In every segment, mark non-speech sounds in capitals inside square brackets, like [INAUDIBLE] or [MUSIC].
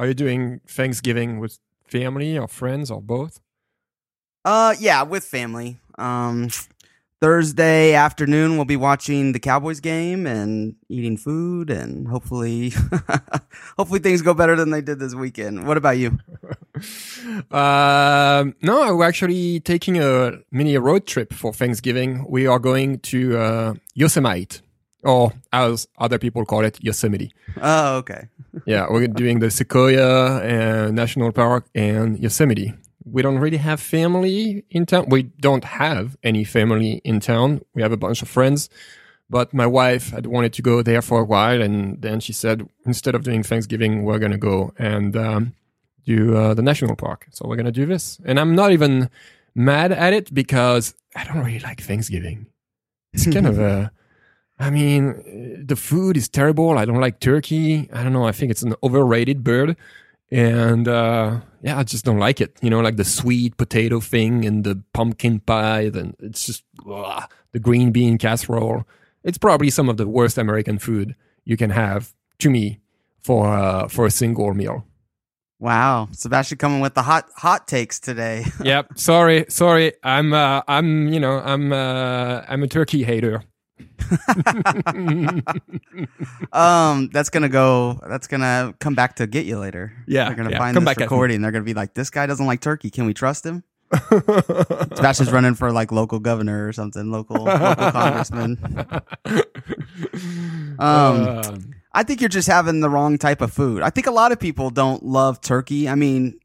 Are you doing Thanksgiving with family or friends or both? Uh, yeah, with family. Um, Thursday afternoon, we'll be watching the Cowboys game and eating food, and hopefully, [LAUGHS] hopefully things go better than they did this weekend. What about you? [LAUGHS] Um, no, we're actually taking a mini road trip for Thanksgiving. We are going to uh, Yosemite, or as other people call it, Yosemite. Oh, okay. [LAUGHS] yeah, we're doing the Sequoia uh, National Park and Yosemite. We don't really have family in town. We don't have any family in town. We have a bunch of friends, but my wife had wanted to go there for a while, and then she said instead of doing Thanksgiving, we're gonna go and um, do uh, the national park. So we're gonna do this, and I'm not even mad at it because I don't really like Thanksgiving. It's kind of [LAUGHS] a I mean, the food is terrible. I don't like turkey. I don't know. I think it's an overrated bird. And uh, yeah, I just don't like it. You know, like the sweet potato thing and the pumpkin pie. Then it's just ugh, the green bean casserole. It's probably some of the worst American food you can have to me for uh, for a single meal. Wow, Sebastien coming with the hot hot takes today. yep. [LAUGHS] Sorry, sorry. I'm uh, I'm you know I'm uh, I'm a turkey hater. Um, that's gonna go. That's gonna come back to get you later. Yeah, they're gonna yeah, find come this recording. They're gonna be like, "This guy doesn't like turkey. Can we trust him?" [LAUGHS] Sebastien's running for like local governor or something, local local congressman. [LAUGHS] Um, Uh, I think you're just having the wrong type of food. I think a lot of people don't love turkey. I mean,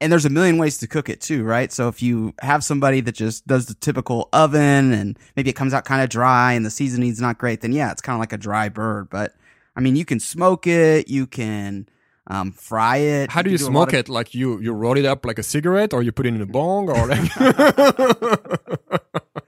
and there's a million ways to cook it too, right? So if you have somebody that just does the typical oven and maybe it comes out kind of dry and the seasoning's not great, then yeah, it's kind of like a dry bird. But I mean, you can smoke it, you can um, fry it. How do you lot smoke of- it? Like you you roll it up like a cigarette, or you put it in a bong, or like [LAUGHS] [LAUGHS]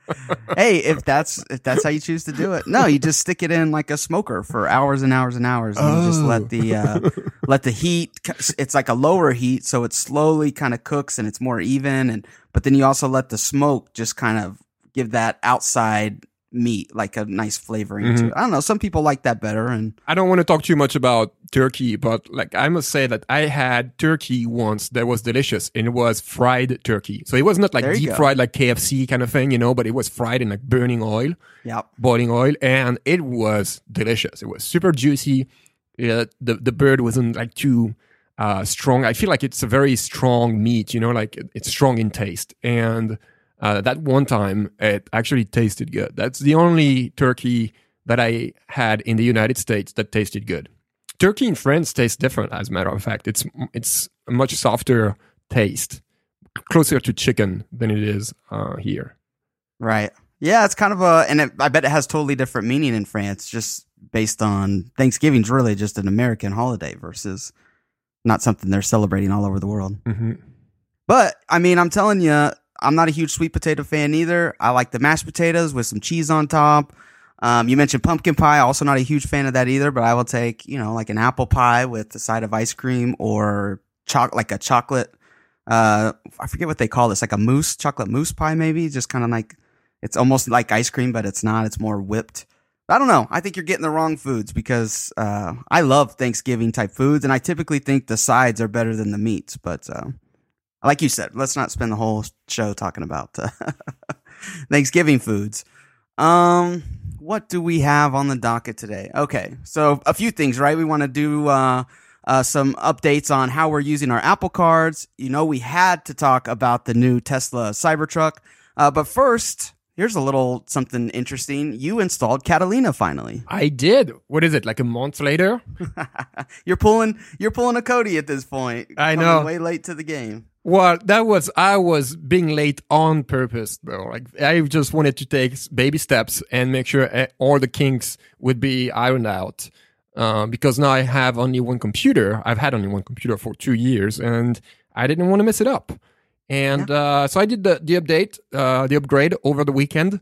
hey, if that's if that's how you choose to do it, no, you just stick it in like a smoker for hours and hours and hours, and you just Oh. let the uh, let the heat. It's like a lower heat, so it slowly kind of cooks and it's more even. And but then you also let the smoke just kind of give that outside meat like a nice flavoring to it. I don't know. Some people like that better, and I don't want to talk too much about turkey, but like I must say that I had turkey once that was delicious, and it was fried turkey. So it was not like deep go. fried like KFC kind of thing, you know, but it was fried in like burning oil, yeah, boiling oil, and it was delicious. It was super juicy. Yeah, the the bird wasn't like too uh, strong. I feel like it's a very strong meat, you know, like it's strong in taste. And uh, that one time, it actually tasted good. That's the only turkey that I had in the United States that tasted good. Turkey in France tastes different, as a matter of fact. It's it's a much softer taste, closer to chicken than it is uh, here. right, yeah. It's kind of a, and it, I bet it has totally different meaning in France, just based on Thanksgiving's really just an American holiday versus not something they're celebrating all over the world. hmm But I mean, I'm telling you, I'm not a huge sweet potato fan either. I like the mashed potatoes with some cheese on top. Um, you mentioned pumpkin pie. Also, not a huge fan of that either. But I will take, you know, like an apple pie with a side of ice cream or choc like a chocolate. Uh, I forget what they call this, like a mousse, chocolate mousse pie, maybe. Just kind of like it's almost like ice cream, but it's not. It's more whipped. I don't know. I think you're getting the wrong foods because uh, I love Thanksgiving type foods, and I typically think the sides are better than the meats. But uh, like you said, let's not spend the whole show talking about uh, [LAUGHS] Thanksgiving foods. Um, what do we have on the docket today? Okay, so a few things, right? We want to do uh, uh, some updates on how we're using our Apple cards. You know, we had to talk about the new Tesla Cybertruck, uh, but first, here's a little something interesting. You installed Catalina finally. I did. What is it? Like a month later? [LAUGHS] you're pulling, you're pulling a Cody at this point. I Coming know. way late to the game. Well, that was I was being late on purpose, though. Like I just wanted to take baby steps and make sure eh, all the kinks would be ironed out. Uh, because now I have only one computer. I've had only one computer for two years, and I didn't want to mess it up. And uh, so I did the the update, uh, the upgrade over the weekend,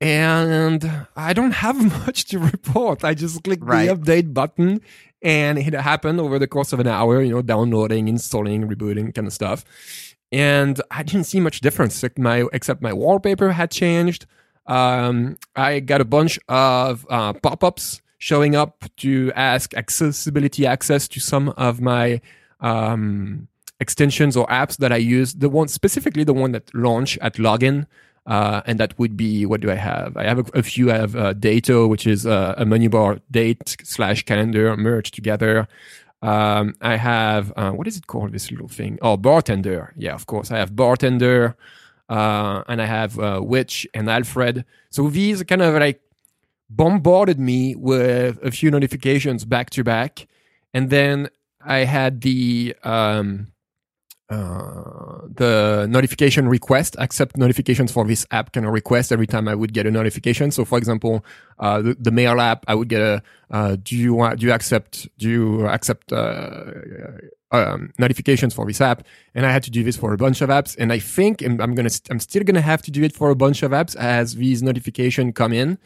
and I don't have [LAUGHS] much to report. I just clicked Right. the update button, and it happened over the course of an hour. You know, downloading, installing, rebooting, kind of stuff. And I didn't see much difference. Except my except my wallpaper had changed. Um, I got a bunch of uh, pop-ups showing up to ask accessibility access to some of my um, extensions or apps that I use. The one specifically the one that launch at login. Uh, and that would be what do I have? I have a, a few. I have uh, Dato, which is uh, a menu bar date slash calendar merged together. Um, I have uh, what is it called? This little thing? Oh, bartender. Yeah, of course. I have bartender, uh, and I have uh, Witch and Alfred. So these kind of like bombarded me with a few notifications back to back, and then I had the um, the notification request, accept notifications for this app kind of request every time I would get a notification. So, for example, uh, the, the, mail app, I would get a, uh, do you want, do you accept, do you accept, uh, um, notifications for this app? And I had to do this for a bunch of apps. And I think I'm, I'm to, I'm still to have to do it for a bunch of apps as these notifications come in.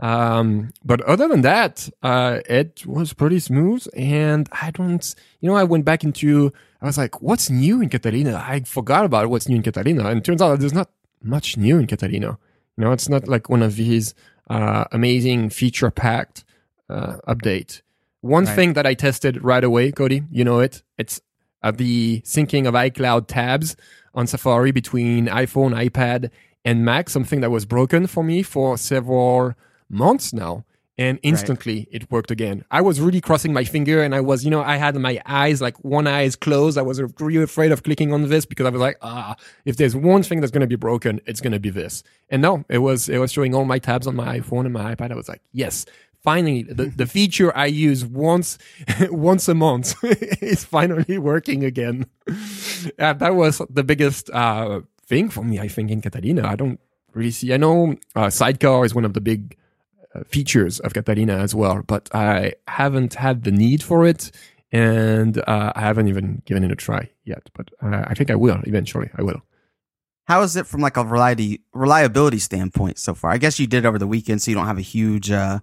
Um, but other than that, uh, it was pretty smooth. And I don't, you know, I went back into, I was like, what's new in Catalina? I forgot about what's new in Catalina. And it turns out there's not much new in Catalina. You know, it's not like one of these, uh, amazing feature packed, uh, update. One right. thing that I tested right away, Cody, you know it. It's uh, the syncing of iCloud tabs on Safari between iPhone, iPad, and Mac, something that was broken for me for several months now and instantly right. it worked again. I was really crossing my finger and I was, you know, I had my eyes like one eye is closed. I was really afraid of clicking on this because I was like, ah, if there's one thing that's going to be broken, it's going to be this. And no, it was, it was showing all my tabs on my iPhone and my iPad. I was like, yes, finally the, [LAUGHS] the feature I use once, [LAUGHS] once a month [LAUGHS] is finally working again. and that was the biggest, uh, thing for me, I think, in Catalina. I don't really see, I know, uh, Sidecar is one of the big, uh, features of Catalina as well, but I haven't had the need for it, and uh, I haven't even given it a try yet. But uh, I think I will eventually. I will. How is it from like a reliability reliability standpoint so far? I guess you did over the weekend, so you don't have a huge uh,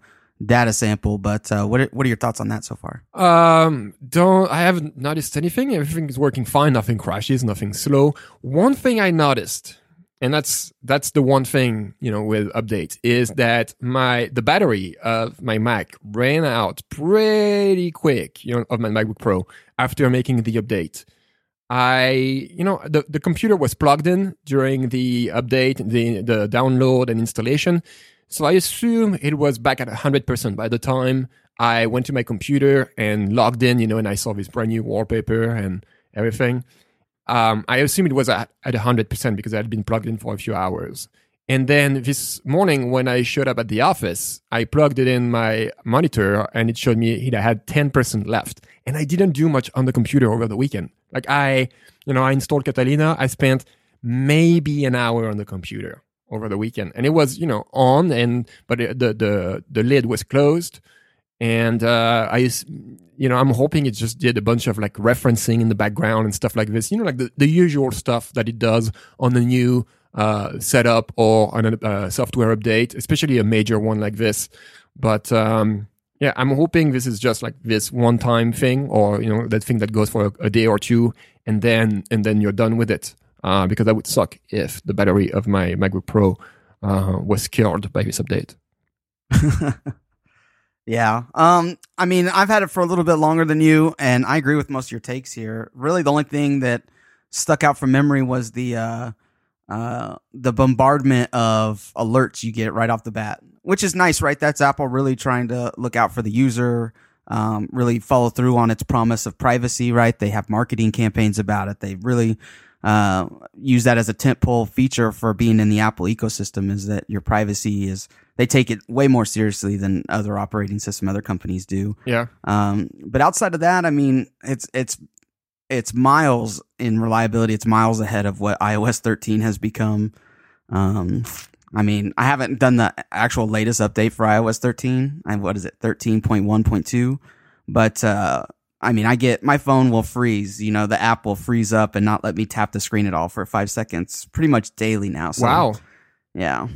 data sample. But uh, what are, what are your thoughts on that so far? Um, don't I haven't noticed anything. Everything is working fine. Nothing crashes. Nothing slow. One thing I noticed and that's that's the one thing you know with updates is that my the battery of my Mac ran out pretty quick, you know, of my MacBook Pro after making the update. I, you know, the, the computer was plugged in during the update, the the download and installation. So I assume it was back at 100% by the time I went to my computer and logged in, you know, and I saw this brand new wallpaper and everything um, I assume it was at, at 100% because I had been plugged in for a few hours. And then this morning, when I showed up at the office, I plugged it in my monitor and it showed me it had 10% left. And I didn't do much on the computer over the weekend. Like I, you know, I installed Catalina. I spent maybe an hour on the computer over the weekend and it was, you know, on and, but the, the, the lid was closed and uh, I, you know, I'm hoping it just did a bunch of like referencing in the background and stuff like this. You know, like the, the usual stuff that it does on the new uh, setup or on a uh, software update, especially a major one like this. But um, yeah, I'm hoping this is just like this one-time thing, or you know, that thing that goes for a, a day or two, and then and then you're done with it. Uh, because that would suck if the battery of my MacBook Pro uh, was killed by this update. [LAUGHS] Yeah. Um, I mean, I've had it for a little bit longer than you, and I agree with most of your takes here. Really, the only thing that stuck out from memory was the uh, uh, the bombardment of alerts you get right off the bat, which is nice, right? That's Apple really trying to look out for the user, um, really follow through on its promise of privacy, right? They have marketing campaigns about it. They really uh, use that as a tentpole feature for being in the Apple ecosystem is that your privacy is they take it way more seriously than other operating system other companies do. Yeah. Um, but outside of that, I mean, it's it's it's miles in reliability. It's miles ahead of what iOS 13 has become. Um, I mean, I haven't done the actual latest update for iOS 13. I, what is it, 13.1.2? But uh, I mean, I get my phone will freeze. You know, the app will freeze up and not let me tap the screen at all for five seconds, pretty much daily now. So, wow. Yeah,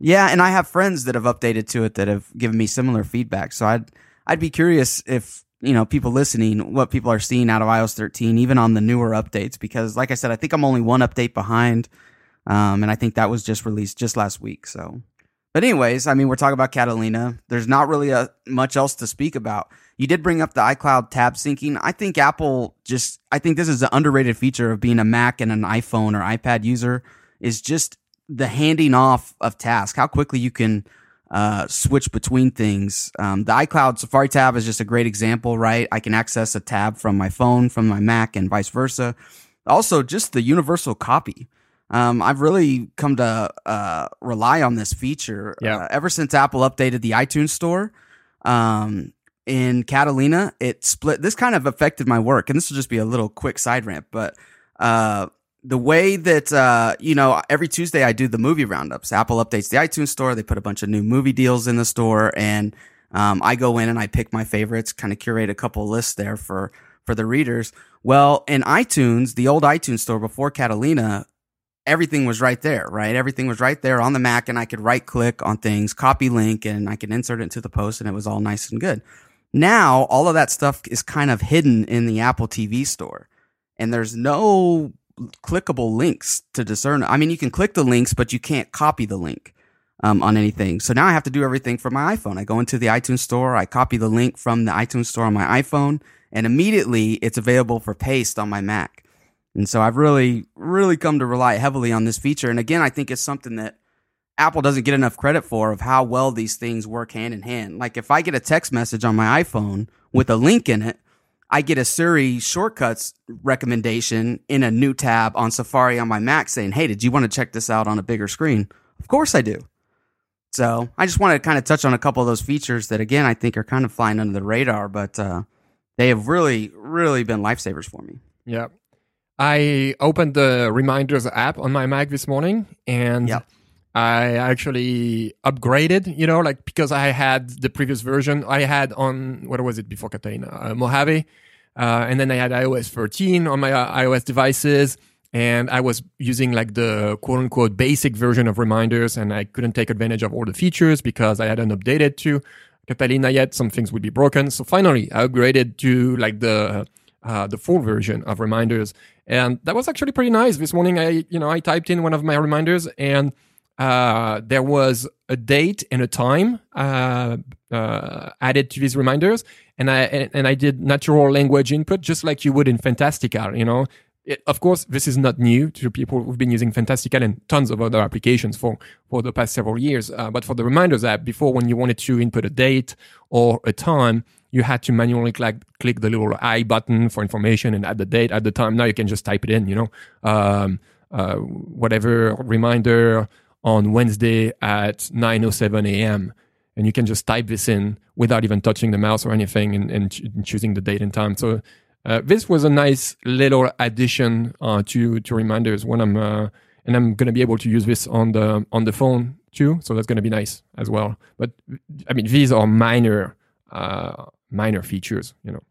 yeah, and I have friends that have updated to it that have given me similar feedback. So I'd I'd be curious if you know people listening what people are seeing out of iOS 13, even on the newer updates. Because, like I said, I think I'm only one update behind, um, and I think that was just released just last week. So But anyways, I mean, we're talking about Catalina. There's not really a, much else to speak about. You did bring up the iCloud tab syncing. I think Apple just, I think this is an underrated feature of being a Mac and an iPhone or iPad user is just the handing off of tasks, how quickly you can uh, switch between things. Um, the iCloud Safari tab is just a great example, right? I can access a tab from my phone, from my Mac, and vice versa. Also, just the universal copy. Um, I've really come to uh, rely on this feature Yeah. uh, ever since Apple updated the iTunes store. Um, in Catalina, it split. This kind of affected my work, and this will just be a little quick side rant, but uh, the way that uh, you know every Tuesday I do the movie roundups. Apple updates the iTunes store. They put a bunch of new movie deals in the store, and um, I go in and I pick my favorites, kind of curate a couple lists there for for the readers. Well, in iTunes, the old iTunes store before Catalina, everything was right there, right? Everything was right there on the Mac, and I could right click on things, copy link, and I could insert it into the post, and it was all nice and good. Now, all of that stuff is kind of hidden in the Apple TV store, and there's no clickable links to discern. I mean, you can click the links, but you can't copy the link um, on anything. So now I have to do everything from my iPhone. I go into the iTunes store, I copy the link from the iTunes store on my iPhone, and immediately it's available for paste on my Mac. And so I've really, really come to rely heavily on this feature. And again, I think it's something that Apple doesn't get enough credit for of how well these things work hand in hand. Like if I get a text message on my iPhone with a link in it, I get a Siri shortcuts recommendation in a new tab on Safari on my Mac saying, Hey, did you want to check this out on a bigger screen? Of course I do. So I just wanted to kind of touch on a couple of those features that again, I think are kind of flying under the radar, but, uh, they have really, really been lifesavers for me. Yeah. I opened the reminders app on my Mac this morning and Yep. I actually upgraded, you know, like because I had the previous version I had on, what was it before Catalina? Uh, Mojave. Uh, and then I had iOS 13 on my uh, iOS devices. And I was using like the quote unquote basic version of reminders and I couldn't take advantage of all the features because I hadn't updated to Catalina yet. Some things would be broken. So finally I upgraded to like the, uh, the full version of reminders. And that was actually pretty nice. This morning I, you know, I typed in one of my reminders and uh, there was a date and a time uh, uh, added to these reminders, and I and, and I did natural language input just like you would in Fantastical. You know, it, of course, this is not new to people who've been using Fantastical and tons of other applications for for the past several years. Uh, but for the reminders app, before when you wanted to input a date or a time, you had to manually click click the little I button for information and add the date at the time. Now you can just type it in. You know, um, uh, whatever reminder on Wednesday at 9:07 a.m. and you can just type this in without even touching the mouse or anything and, and, ch- and choosing the date and time. So uh, this was a nice little addition uh, to to reminders when I'm uh, and I'm gonna be able to use this on the on the phone too. So that's gonna be nice as well. But I mean, these are minor uh, minor features, you know.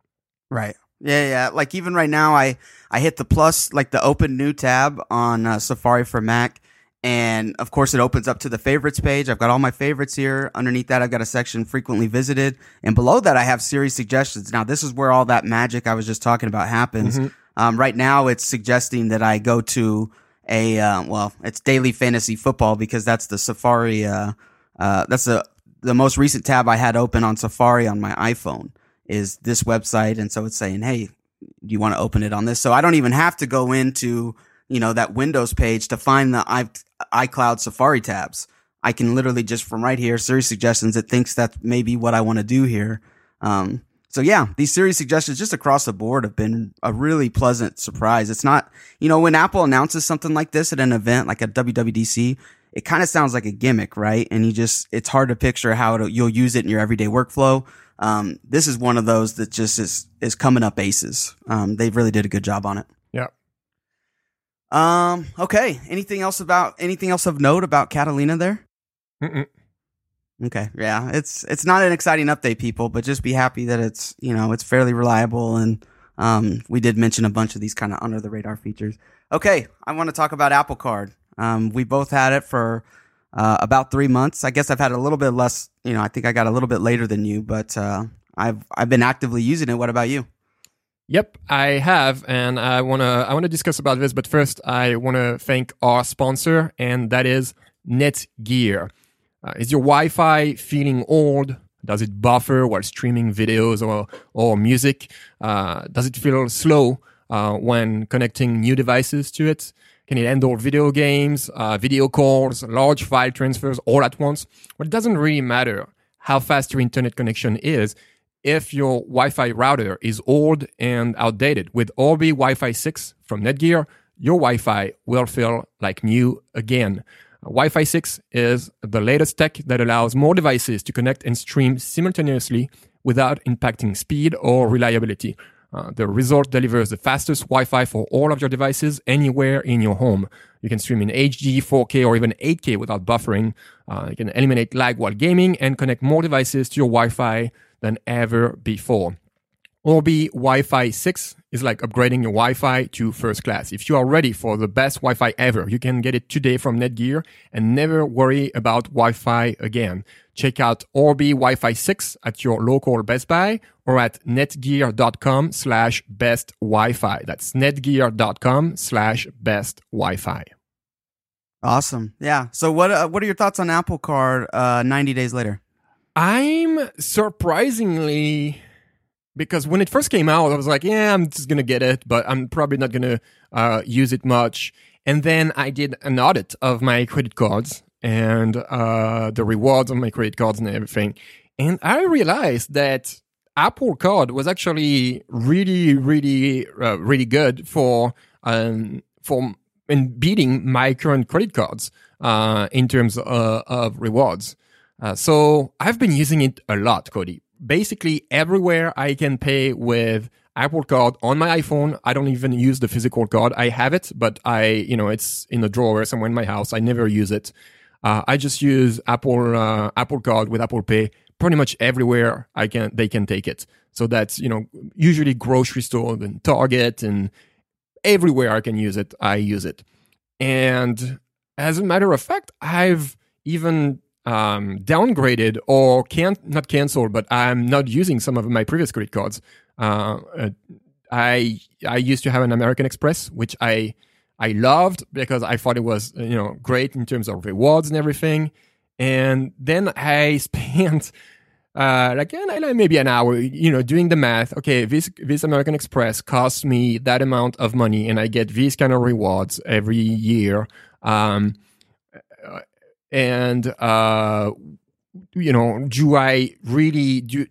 Right. Yeah, yeah. Like even right now, I I hit the plus, like the open new tab on uh, Safari for Mac, and of course it opens up to the favorites page. I've got all my favorites here. Underneath that, I've got a section frequently visited, and below that, I have Siri suggestions. Now, this is where all that magic I was just talking about happens. Um, right now, it's suggesting that I go to a uh, well, it's daily fantasy football because that's the Safari. Uh, uh, that's the the most recent tab I had open on Safari on my iPhone is this website, and so it's saying, "Hey, do you want to open it on this?" So I don't even have to go into you know that Windows page to find the i iCloud Safari tabs. I can literally just from right here, Siri suggestions. It thinks that's maybe what I want to do here. Um, so yeah, these Siri suggestions just across the board have been a really pleasant surprise. It's not, you know, when Apple announces something like this at an event like a WWDC, it kind of sounds like a gimmick, right? And you just, it's hard to picture how you'll use it in your everyday workflow. Um, this is one of those that just is, is coming up aces. Um, they really did a good job on it. Um, okay. Anything else about, anything else of note about Catalina there? Mm-mm. Okay. Yeah. It's it's not an exciting update, people, but just be happy that it's you know it's fairly reliable and um we did mention a bunch of these kind of under the radar features. Okay, I want to talk about Apple Card. Um, we both had it for uh, about three months. I guess I've had a little bit less. You know, I think I got a little bit later than you, but uh, I've I've been actively using it. What about you? Yep, I have, and I wanna I wanna discuss about this. But first, I wanna thank our sponsor, and that is Netgear. Uh, is your Wi-Fi feeling old? Does it buffer while streaming videos or or music? Uh, does it feel slow uh, when connecting new devices to it? Can it handle video games, uh, video calls, large file transfers all at once? Well, it doesn't really matter how fast your internet connection is if your Wi-Fi router is old and outdated. With Orbi Wi-Fi 6 from Netgear, your Wi-Fi will feel like new again. Wi-Fi 6 is the latest tech that allows more devices to connect and stream simultaneously without impacting speed or reliability. Uh, the result delivers the fastest Wi-Fi for all of your devices anywhere in your home. You can stream in HD, 4K, or even 8K without buffering. Uh, you can eliminate lag while gaming and connect more devices to your Wi-Fi than ever before. Orbi Wi-Fi 6 is like upgrading your Wi-Fi to first class. If you are ready for the best Wi-Fi ever, you can get it today from Netgear and never worry about Wi-Fi again. Check out Orbi Wi-Fi 6 at your local Best Buy or at netgear.com slash best Wi-Fi. That's netgear.com slash best Wi-Fi. Awesome. Yeah. So what uh, what are your thoughts on Apple Card uh, 90 days later? I'm surprisingly because when it first came out, I was like, yeah, I'm just gonna get it, but I'm probably not gonna uh, use it much. And then I did an audit of my credit cards and uh, the rewards on my credit cards and everything, and I realized that Apple Card was actually really, really, uh, really good for um, for in beating my current credit cards uh, in terms uh, of rewards. Uh, so I've been using it a lot, Cody. Basically, everywhere I can pay with Apple Card on my iPhone. I don't even use the physical card. I have it, but I, you know, it's in a drawer somewhere in my house. I never use it. Uh, I just use Apple uh, Apple Card with Apple Pay pretty much everywhere I can. They can take it. So that's you know usually grocery store and Target and everywhere I can use it. I use it. And as a matter of fact, I've even um, downgraded or can't not canceled, but I'm not using some of my previous credit cards. Uh, uh, I I used to have an American Express, which I I loved because I thought it was you know great in terms of rewards and everything. And then I [LAUGHS] spent uh, like maybe an hour, you know, doing the math. Okay, this this American Express costs me that amount of money, and I get these kind of rewards every year. Um, and uh, you know, do I really do?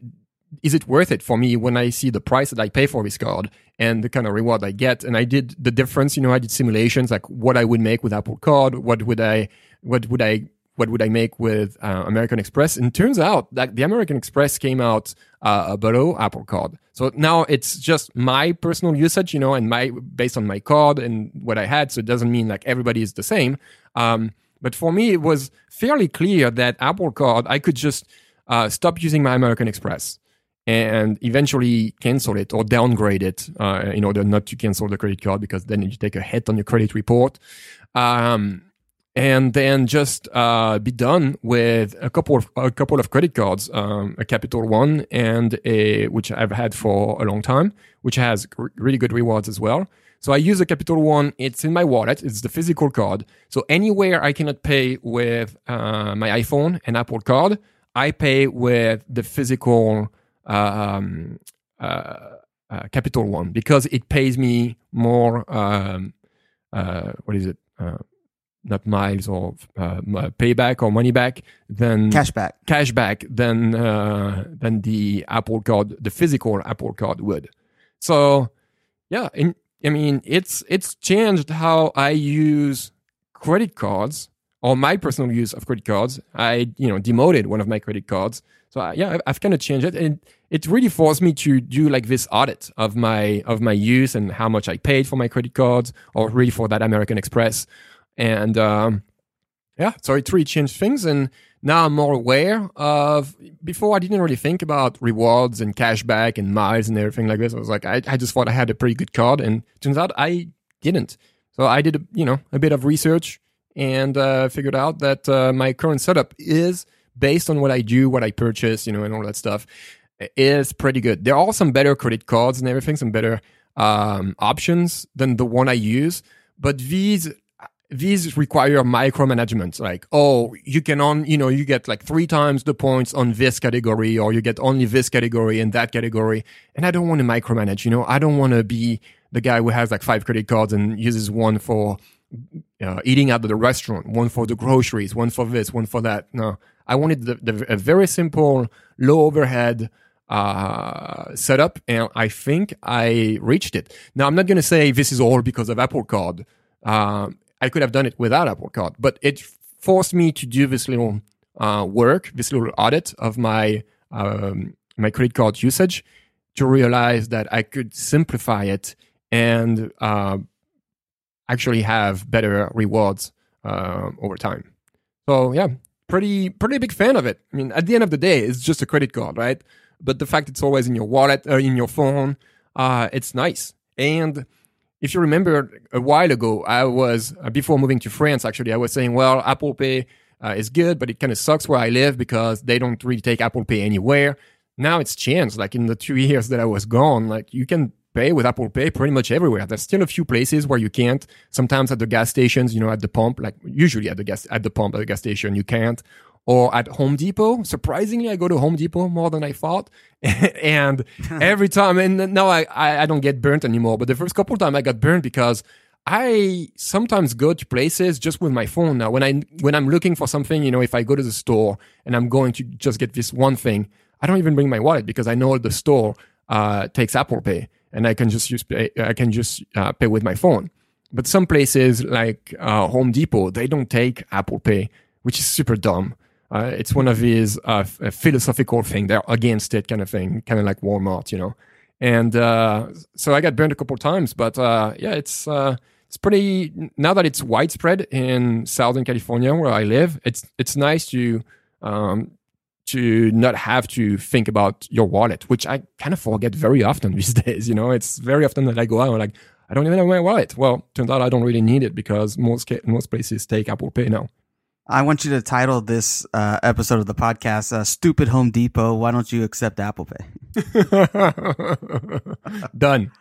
Is it worth it for me when I see the price that I pay for this card and the kind of reward I get? And I did the difference. You know, I did simulations like what I would make with Apple Card, what would I, what would I what would I make with uh, American Express? And turns out that the American Express came out uh, below Apple Card. So now it's just my personal usage, you know, and my based on my card and what I had. So it doesn't mean like everybody is the same. Um, but for me, it was fairly clear that Apple Card, I could just uh, stop using my American Express and eventually cancel it or downgrade it uh, in order not to cancel the credit card because then you take a hit on your credit report. Um, and then just uh, be done with a couple of a couple of credit cards, um, a Capital One and a which I've had for a long time, which has really good rewards as well. So I use a Capital One. It's in my wallet. It's the physical card. So anywhere I cannot pay with uh, my iPhone and Apple Card, I pay with the physical um, uh, uh, Capital One because it pays me more. Um, uh, what is it? Uh, not miles or uh, payback or money back than cashback cashback than uh, than the Apple Card, the physical Apple Card would. So yeah, in I mean, it's it's changed how I use credit cards or my personal use of credit cards. I you know demoted one of my credit cards, so I, yeah, I've, I've kind of changed it, and it really forced me to do like this audit of my of my use and how much I paid for my credit cards, or really for that American Express, and um, yeah, so it really changed things, and now I'm more aware of. Before, I didn't really think about rewards and cashback and miles and everything like this. I was like, I, I just thought I had a pretty good card, and turns out I didn't. So I did, you know, a bit of research and uh, figured out that uh, my current setup is based on what I do, what I purchase, you know, and all that stuff is pretty good. There are some better credit cards and everything, some better um, options than the one I use, but these these require micromanagement. Like, oh, you can on, you know, you get like three times the points on this category, or you get only this category and that category. And I don't want to micromanage. You know, I don't want to be the guy who has like five credit cards and uses one for uh, eating out of the restaurant, one for the groceries, one for this, one for that. No, I wanted the, the, a very simple, low overhead uh, setup, and I think I reached it. Now, I'm not going to say this is all because of Apple Card. Uh, I could have done it without Apple Card, but it forced me to do this little uh, work, this little audit of my um, my credit card usage to realize that I could simplify it and uh, actually have better rewards uh, over time. So yeah, pretty pretty big fan of it. I mean, at the end of the day, it's just a credit card, right? But the fact it's always in your wallet or uh, in your phone, uh, it's nice. And if you remember a while ago, I was uh, before moving to France. Actually, I was saying, well, Apple Pay uh, is good, but it kind of sucks where I live because they don't really take Apple Pay anywhere. Now it's changed. Like in the two [LAUGHS] years that I was gone, like you can pay with Apple Pay pretty much everywhere. There's still a few places where you can't. Sometimes at the gas stations, you know, at the pump, like usually at the gas at the pump at the gas station, you can't. Or at Home Depot. Surprisingly, I go to Home Depot more than I thought. [LAUGHS] and [LAUGHS] every time, and now I, I, I don't get burnt anymore. But the first couple of times I got burnt because I sometimes go to places just with my phone now. When I when I'm looking for something, you know, if I go to the store and I'm going to just get this one thing, I don't even bring my wallet because I know the store uh, takes Apple Pay and I can just use pay, I can just uh, pay with my phone. But some places like uh, Home Depot, they don't take Apple Pay, which is super dumb. Uh, it's one of these uh, philosophical thing. They're against it, kind of thing, kind of like Walmart, you know. And uh, so I got burned a couple times, but uh, yeah, it's it's pretty now that it's widespread in Southern California where I live. It's it's nice to um, to not have to think about your wallet, which I kind of forget very often [LAUGHS] these days. You know, it's very often that I go out and like, I don't even have my wallet. Well, turns out I don't really need it because most most places take Apple Pay now. I want you to title this uh, episode of the podcast uh, "Stupid Home Depot." Why don't you accept Apple Pay? [LAUGHS] Done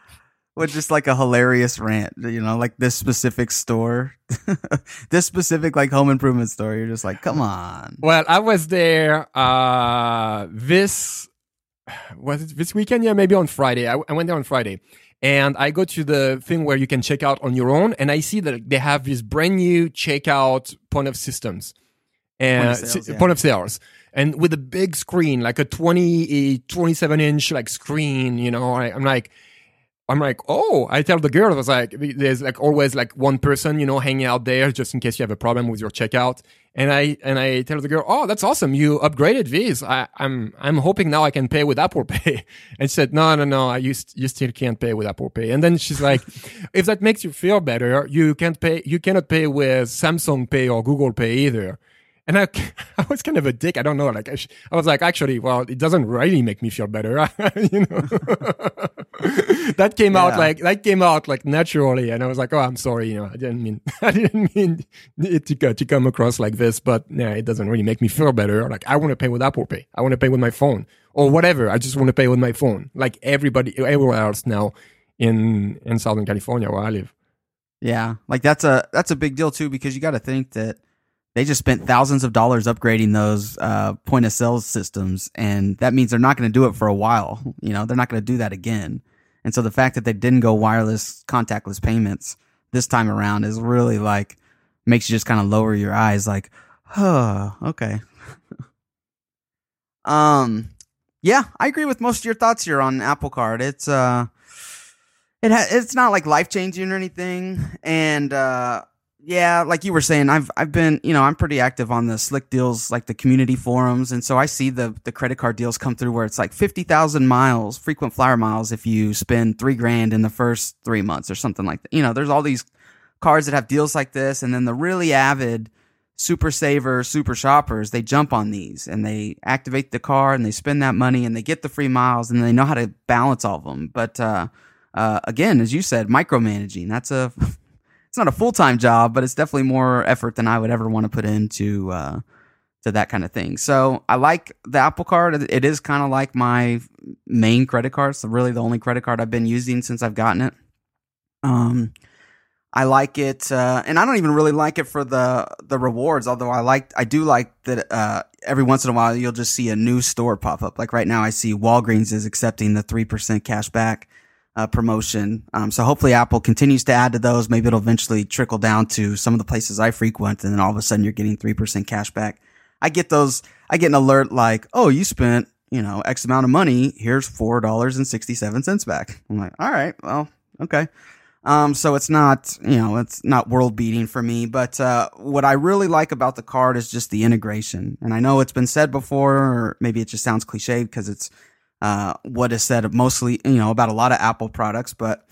with just like a hilarious rant, you know, like this specific store, [LAUGHS] this specific like home improvement store. You're just like, come on. Well, I was there uh this was it this weekend? Yeah, maybe on Friday. I, I went there on Friday. And I go to the thing where you can check out on your own, and I see that they have this brand new checkout point of systems and point of uh, sales, yeah. point of sales and with a big screen, like a 20, 27 inch like screen, you know, I, I'm like, I'm like, oh, I tell the girl, I was like, there's like always like one person, you know, hanging out there just in case you have a problem with your checkout. And I, and I tell the girl, oh, that's awesome. You upgraded these. I, I'm, I'm hoping now I can pay with Apple Pay. [LAUGHS] And she said, no, no, no, I used, you still can't pay with Apple Pay. And then she's like, [LAUGHS] if that makes you feel better, you can't pay, you cannot pay with Samsung Pay or Google Pay either. And I, [LAUGHS] I was kind of a dick. I don't know. Like I, I was like, actually, well, it doesn't really make me feel better. [LAUGHS] you know, [LAUGHS] that came yeah. out like that came out like naturally, and I was like, oh, I'm sorry. You know, I didn't mean I didn't mean it to to come across like this, but yeah, it doesn't really make me feel better. Like I want to pay with Apple Pay. I want to pay with my phone or whatever. I just want to pay with my phone, like everybody everywhere else now in in Southern California where I live. Yeah, like that's a that's a big deal too because you got to think that they just spent thousands of dollars upgrading those uh, point of sale systems, and that means they're not going to do it for a while. You know, they're not going to do that again. And so the fact that they didn't go wireless contactless payments this time around is really like makes you just kind of lower your eyes, like, oh, okay. [LAUGHS] um, yeah, I agree with most of your thoughts here on Apple Card. It's uh, it ha- it's not like life changing or anything, and uh yeah, like you were saying, I've I've been, you know, I'm pretty active on the Slickdeals, like the community forums, and so I see the the credit card deals come through where it's like fifty thousand miles, frequent flyer miles, if you spend three grand in the first three months or something like that. You know, there's all these cards that have deals like this, and then the really avid super saver, super shoppers, they jump on these and they activate the card and they spend that money and they get the free miles and they know how to balance all of them. But uh, uh, again, as you said, micromanaging that's a it's not a full time job, but it's definitely more effort than I would ever want to put into uh, to that kind of thing. So I like the Apple Card. It is kind of like my main credit card. So really, the only credit card I've been using since I've gotten it. Um, I like it, uh, and I don't even really like it for the the rewards. Although I like, I do like that. Uh, every once in a while, you'll just see a new store pop up. Like right now, I see Walgreens is accepting the three percent cash back uh, promotion. Um, so hopefully, Apple continues to add to those. Maybe it'll eventually trickle down to some of the places I frequent, and then all of a sudden, you're getting three percent cash back. I get those. I get an alert like, "Oh, you spent you know X amount of money. Here's four dollars and sixty seven cents back." I'm like, "All right, well, okay." Um, so it's not, you know, it's not world beating for me. But uh, what I really like about the card is just the integration. And I know it's been said before, or maybe it just sounds cliche because it's uh, what is said mostly, you know, about a lot of Apple products. But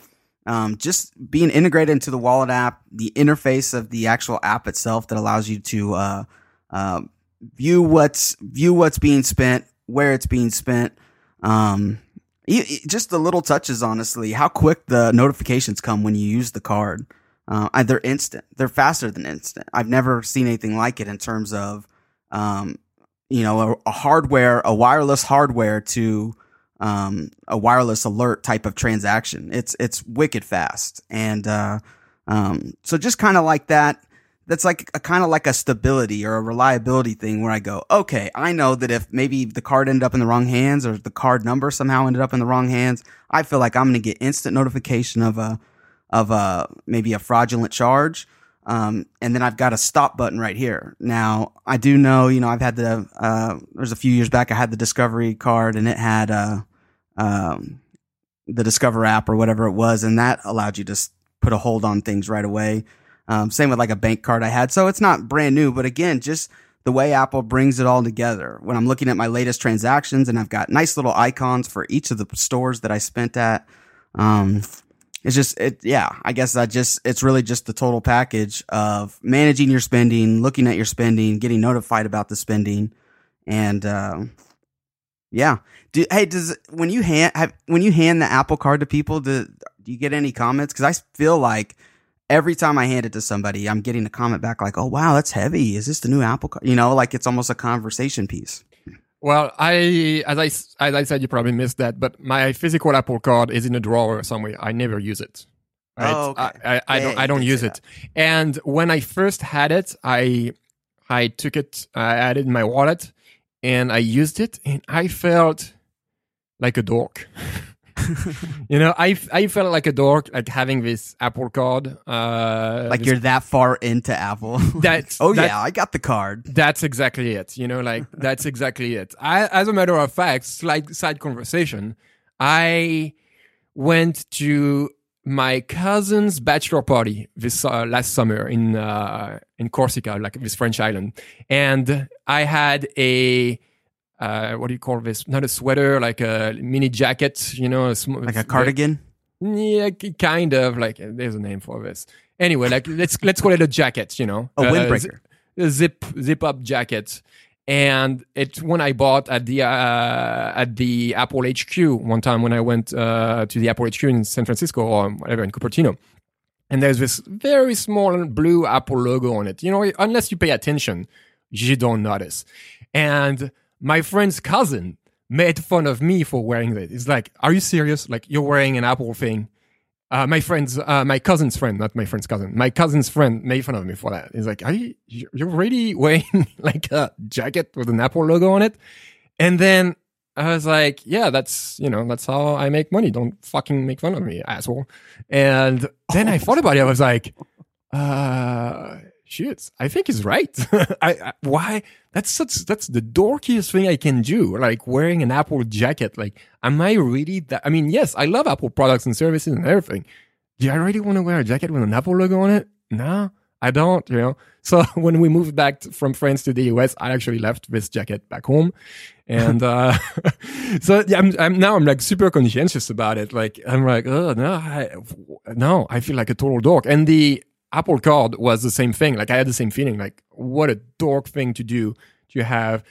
um, just being integrated into the wallet app, the interface of the actual app itself that allows you to uh, uh, view what's view what's being spent, where it's being spent. Um, just the little touches, honestly, how quick the notifications come when you use the card. Uh, they're instant. They're faster than instant. I've never seen anything like it in terms of, um, you know, a, a, hardware, a wireless hardware to um, a wireless alert type of transaction. It's it's wicked fast, and uh, um, so just kind of like that that's like a kind of like a stability or a reliability thing where I go, okay, I know that if maybe the card ended up in the wrong hands or the card number somehow ended up in the wrong hands, I feel like I'm going to get instant notification of a, of a, maybe a fraudulent charge. Um, and then I've got a stop button right here. Now I do know, you know, I've had the, uh, there's a few years back, I had the Discovery card and it had, uh, um, the Discover app or whatever it was. And that allowed you to put a hold on things right away. Um, same with like a bank card I had. So it's not brand new, but again, just the way Apple brings it all together. When I'm looking at my latest transactions and I've got nice little icons for each of the stores that I spent at. Um, it's just it yeah i guess that just it's really just the total package of managing your spending looking at your spending getting notified about the spending and uh, yeah do, hey does when you hand have, when you hand the apple card to people do, do you get any comments because i feel like every time I hand it to somebody, I'm getting a comment back like, "Oh wow, that's heavy. Is this the new Apple card?" You know, like it's almost a conversation piece. Well, I as I as I said, you probably missed that, but my physical Apple card is in a drawer somewhere. I never use it. Right? Oh, okay. I, I, I don't I don't use it. And when I first had it, I I took it, I added in my wallet, and I used it, and I felt like a dork. [LAUGHS] [LAUGHS] you know, I, I felt like a dork like having this Apple card. Uh, like you're that far into Apple. [LAUGHS] That's oh yeah, I got the card. That's exactly it. You know, like [LAUGHS] that's exactly it. I, as a matter of fact, slight side conversation. I went to my cousin's bachelor party this uh, last summer in uh, in Corsica, like this French island, and I had a uh, what do you call this? Not a sweater, like a mini jacket, you know, a sm- like a cardigan. Yeah, kind of like there's a name for this. Anyway, like [LAUGHS] let's let's call it a jacket, you know, a windbreaker, a zip zip up jacket. And it's one I bought at the uh, at the Apple HQ one time when I went uh, to the Apple HQ in San Francisco or whatever in Cupertino, and there's this very small blue Apple logo on it. You know, unless you pay attention, you don't notice. And my friend's cousin made fun of me for wearing it. It's like, are you serious? Like you're wearing an Apple thing. Uh, my friend's, uh, my cousin's friend, not my friend's cousin, my cousin's friend made fun of me for that. He's like, are you, you're really [LAUGHS] wearing like a jacket with an Apple logo on it? And then I was like, yeah, that's, you know, that's how I make money. Don't fucking make fun of me, asshole. And then I thought about it. I was like, uh, shit, I think he's right. [LAUGHS] I, I, why? That's such that's the dorkiest thing I can do. Like wearing an Apple jacket. Like, am I really that? I mean, yes, I love Apple products and services and everything. Do I really want to wear a jacket with an Apple logo on it? No, I don't. You know. So [LAUGHS] when we moved back from France to the US, I actually left this jacket back home, and uh, [LAUGHS] so yeah, I'm, I'm now I'm like super conscientious about it. Like I'm like, oh no, I, no, I feel like a total dork. And the Apple Card was the same thing. Like I had the same feeling. Like what a dork thing to do to have.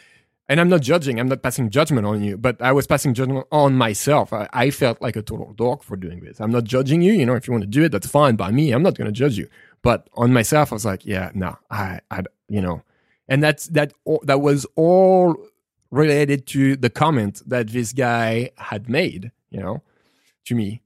And I'm not judging. I'm not passing judgment on you, but I was passing judgment on myself. I, I felt like a total dork for doing this. I'm not judging you. You know, if you want to do it, that's fine by me. I'm not going to judge you. But on myself, I was like, yeah, no, I, I, you know, and that's that. That was all related to the comment that this guy had made. You know, to me.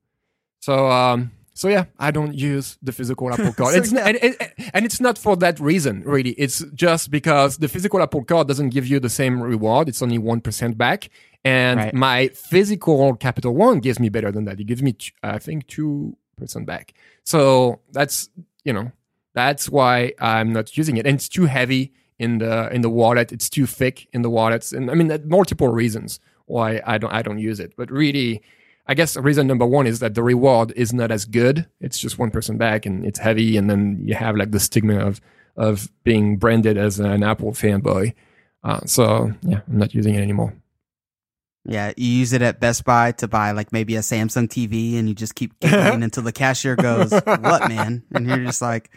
So um, so yeah, I don't use the physical Apple [LAUGHS] Card. So, it's yeah. and, and, and it's not for that reason, really. It's just because the physical Apple Card doesn't give you the same reward. It's only one percent back, and Right. my physical Capital One gives me better than that. It gives me, I think, two percent back. So that's you know that's why I'm not using it, and it's too heavy in the in the wallet. It's too thick in the wallets, and I mean multiple reasons why I don't I don't use it. But really, I guess the reason number one is that the reward is not as good. It's just one person back, and it's heavy, and then you have like the stigma of of being branded as an Apple fanboy. Uh, so yeah, I'm not using it anymore. Yeah, you use it at Best Buy to buy like maybe a Samsung TV, and you just keep giggling [LAUGHS] until the cashier goes, "What, man?" And you're just like,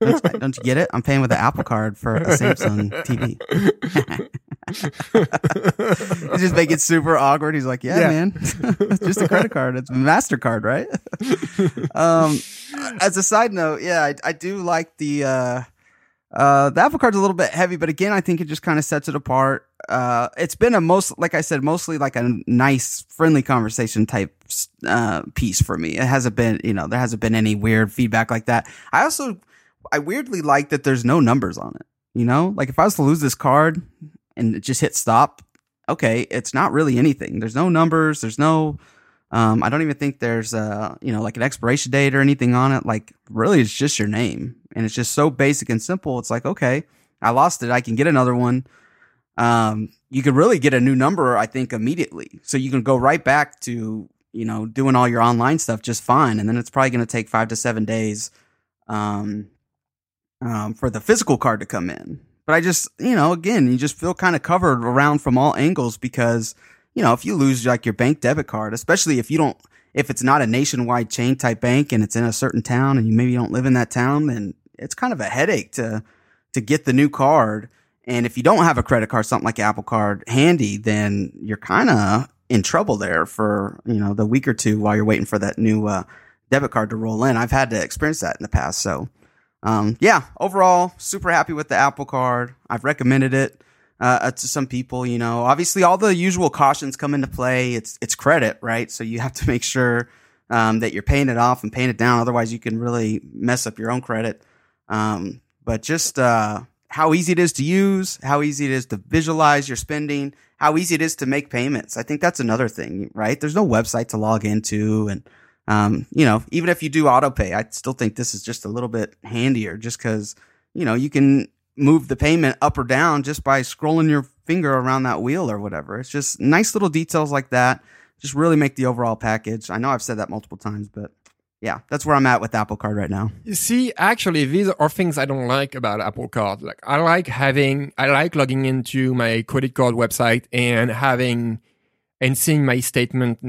"Don't, don't you get it? I'm paying with an Apple Card for a Samsung TV." [LAUGHS] [LAUGHS] Just make it super awkward. He's like, "Yeah, Yeah. man, [LAUGHS] it's just a credit card. It's a Mastercard, right?" [LAUGHS] um, as a side note, yeah, I, I do like the uh, uh, the Apple Card's a little bit heavy, but again, I think it just kind of sets it apart. Uh, it's been a most, like I said, mostly like a nice, friendly conversation type uh, piece for me. It hasn't been, you know, there hasn't been any weird feedback like that. I also, I weirdly like that there's no numbers on it. You know, like if I was to lose this card and just hit stop, okay, it's not really anything. There's no numbers. There's no, um, I don't even think there's uh, you know, like an expiration date or anything on it. Like really, it's just your name, and it's just so basic and simple. It's like, okay, I lost it. I can get another one. Um, you could really get a new number, I think, immediately. So you can go right back to you know doing all your online stuff just fine, and then it's probably going to take five to seven days, um, um, for the physical card to come in. But I just, you know, again, you just feel kind of covered around from all angles because you know, if you lose like your bank debit card, especially if you don't, if it's not a nationwide chain type bank and it's in a certain town and you maybe don't live in that town, then it's kind of a headache to, to get the new card. And if you don't have a credit card, something like Apple Card handy, then you're kind of in trouble there for, you know, the week or two while you're waiting for that new, uh, debit card to roll in. I've had to experience that in the past. So, um, yeah, overall, super happy with the Apple Card. I've recommended it uh, to some people. You know, obviously, all the usual cautions come into play. It's it's credit, right? So you have to [LAUGHS] make sure um, that you're paying it off and paying it down. Otherwise, you can really mess up your own credit. Um, but just uh, how easy it is to use, how easy it is to visualize your spending, how easy it is to make payments. I think that's another thing, right? There's no website to log into and um, you know, even if you do auto pay, I still think this is just a little bit handier just because, you know, you can move the payment up or down just by scrolling your finger around that wheel or whatever. It's just nice little details like that. Just really make the overall package. I know I've said that multiple times, but yeah, that's where I'm at with Apple Card right now. You see, actually, these are things I don't like about Apple Card. Like, I like having, I like logging into my credit card website and having, and seeing my statement.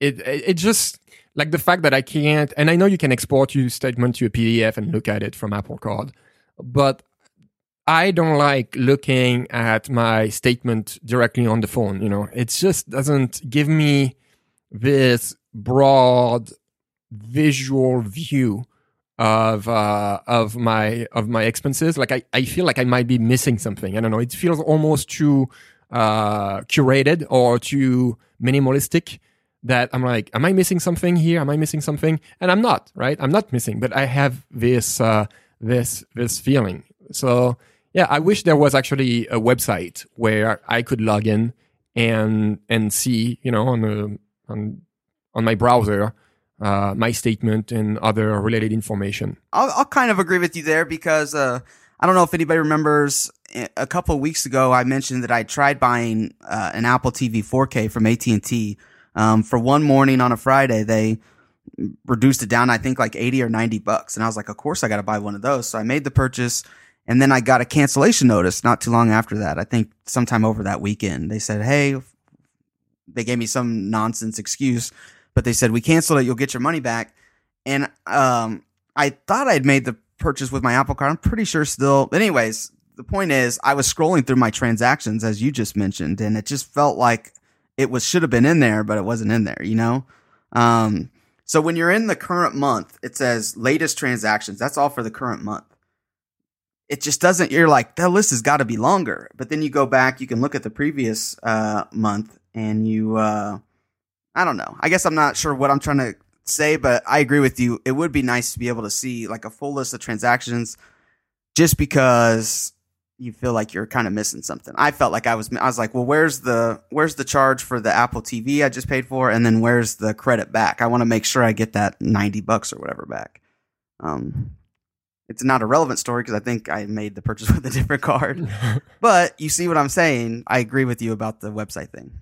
It, it, just, like the fact that I can't, and I know you can export your statement to a PDF and look at it from Apple Card, but I don't like looking at my statement directly on the phone. You know, it just doesn't give me this broad visual view of uh, of my of my expenses. Like I, I feel like I might be missing something. I don't know. It feels almost too uh, curated or too minimalistic. That I'm like, am I missing something here? Am I missing something? And I'm not, right? I'm not missing, but I have this uh, this this feeling. So yeah, I wish there was actually a website where I could log in and and see, you know, on the on on my browser, uh, my statement and other related information. I'll, I'll kind of agree with you there because uh, I don't know if anybody remembers. A couple of weeks ago, I mentioned that I tried buying uh, an Apple TV 4K from AT and T um, for one morning on a Friday. They reduced it down, I think, like eighty or ninety bucks, and I was like, "Of course, I got to buy one of those." So I made the purchase, and then I got a cancellation notice not too long after that. I think sometime over that weekend, they said, "Hey," they gave me some nonsense excuse but they said we canceled it. You'll get your money back. And um, I thought I'd made the purchase with my Apple Card. I'm pretty sure still. Anyways, the point is, I was scrolling through my transactions as you just mentioned, and it just felt like it was should have been in there, but it wasn't in there. You know. Um, so when you're in the current month, it says latest transactions. That's all for the current month. It just doesn't. You're like that list has got to be longer. But then you go back, you can look at the previous uh, month, and you. Uh, I don't know. I guess I'm not sure what I'm trying to say, but I agree with you. It would be nice to be able to see like a full list of transactions, just because you feel like you're kind of missing something. I felt like I was. I was like, well, where's the where's the charge for the Apple TV I just paid for, and then where's the credit back? I want to make sure I get that ninety bucks or whatever back. Um, it's not a relevant story because I think I made the purchase [LAUGHS] with a different card. [LAUGHS] but you see what I'm saying? I agree with you about the website thing.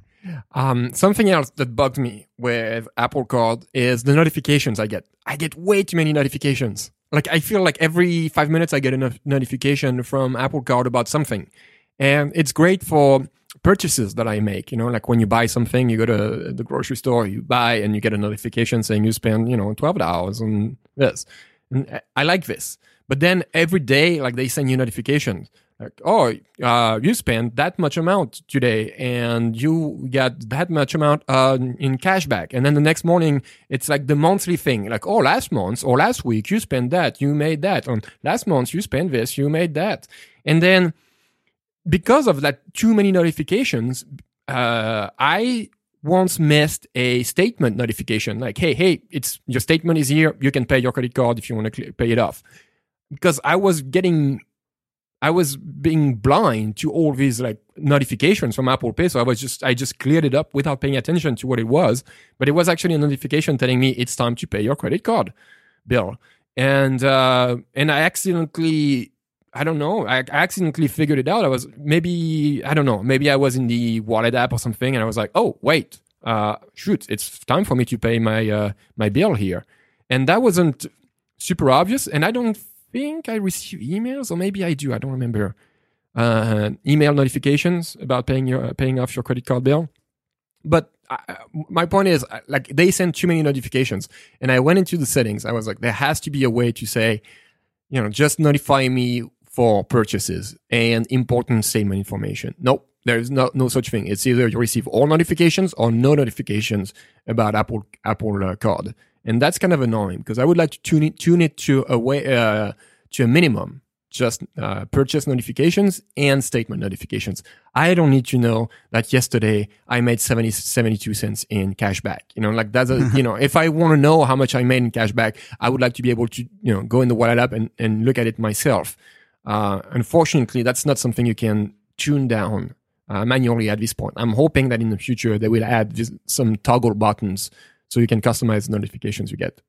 Um, something else that bugs me with Apple Card is the notifications I get. I get way too many notifications. Like I feel like every five minutes I get a notification from Apple Card about something, and it's great for purchases that I make. You know, like when you buy something, you go to the grocery store, you buy, and you get a notification saying you spend you know twelve dollars on this. And uh, I like this, but then every day, like they send you notifications like, oh, uh, you spent that much amount today and you got that much amount uh, in cashback. And then the next morning, it's like the monthly thing. Like, oh, last month or last week, you spent that, you made that. On last month, you spent this, you made that. And then because of that too many notifications, uh, I once missed a statement notification like, hey, hey, it's your statement is here. You can pay your credit card if you want to pay it off. Because I was getting I was being blind to all these like notifications from Apple Pay. So I was just, I just cleared it up without paying attention to what it was. But it was actually a notification telling me it's time to pay your credit card bill. And, uh, and I accidentally, I don't know, I accidentally figured it out. I was maybe, I don't know, maybe I was in the wallet app or something and I was like, oh, wait, uh, shoot, it's time for me to pay my, uh, my bill here. And that wasn't super obvious. And I don't think I receive emails, or maybe I do. I don't remember. Uh, email notifications about paying your paying off your credit card bill. But I, my point is, like, they send too many notifications, and I went into the settings. I was like, there has to be a way to say, you know, just notify me for purchases and important statement information. Nope, there's no no such thing. It's either you receive all notifications or no notifications about Apple Apple uh, Card and that's kind of annoying because I would like to tune it, tune it to a way uh, to a minimum, just uh, purchase notifications and statement notifications. I don't need to know that yesterday I made 70, 72 cents in cashback. You know, like that's a, [LAUGHS] you know, if I want to know how much I made in cashback, I would like to be able to, you know, go in the wallet app and, and look at it myself. Uh, unfortunately, that's not something you can tune down uh, manually at this point. I'm hoping that in the future they will add this, some toggle buttons so you can customize the notifications you get.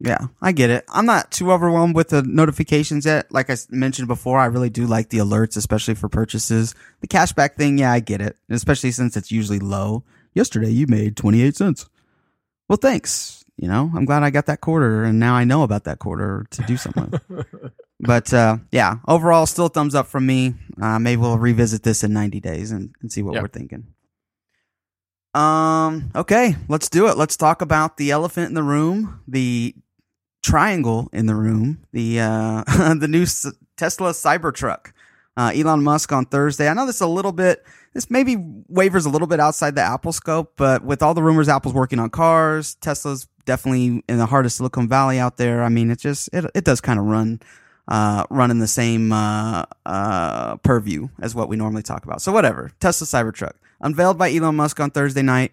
Yeah, I get it. I'm not too overwhelmed with the notifications yet. Like I mentioned before, I really do like the alerts, especially for purchases. The cashback thing, yeah, I get it, especially since it's usually low. Yesterday, you made 28 cents. Well, thanks. You know, I'm glad I got that quarter, and now I know about that quarter to do something. [LAUGHS] but uh, yeah, overall, still thumbs up from me. Uh, maybe we'll revisit this in 90 days and, and see what yep. we're thinking. Um, okay, let's do it. Let's talk about the elephant in the room, the triangle in the room, the uh, [LAUGHS] the new Tesla Cybertruck. Uh, Elon Musk on Thursday. I know this is a little bit, this maybe wavers a little bit outside the Apple scope, but with all the rumors Apple's working on cars, Tesla's definitely in the heart of Silicon Valley out there. I mean, it just, it, it does kind of run, uh, run in the same, uh, uh, purview as what we normally talk about. So whatever. Tesla Cybertruck unveiled by Elon Musk on Thursday night.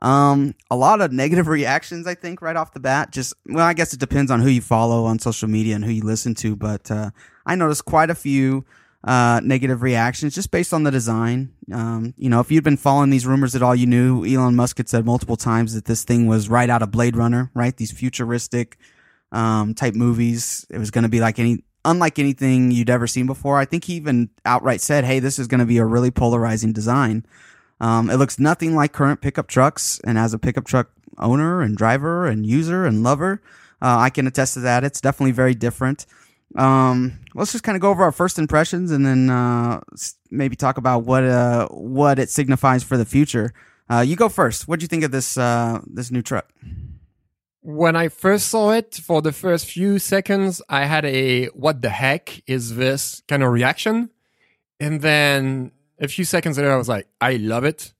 Um, a lot of negative [LAUGHS] reactions, I think, right off the bat. Just, well, I guess it depends on who you follow on social media and who you listen to, but, uh, I noticed quite a few, uh, negative reactions just based on the design. Um, you know, if you'd been following these rumors at all, you knew Elon Musk had said multiple times that this thing was right out of Blade Runner, right? These futuristic, um, type movies. It was going to be like any, unlike anything you'd ever seen before. I think he even outright said, Hey, this is going to be a really polarizing design. Um, it looks nothing like current pickup trucks, and as a pickup truck owner and driver and user and lover, uh, I can attest to that. It's definitely very different. Um, let's just kind of go over our first impressions and then uh, maybe talk about what uh, what it signifies for the future. Uh, you go first. What do you think of this uh, this new truck? When I first saw it, for the first few seconds, I had a "what the heck is this" kind of reaction, and then a few seconds later, I was like, I love it.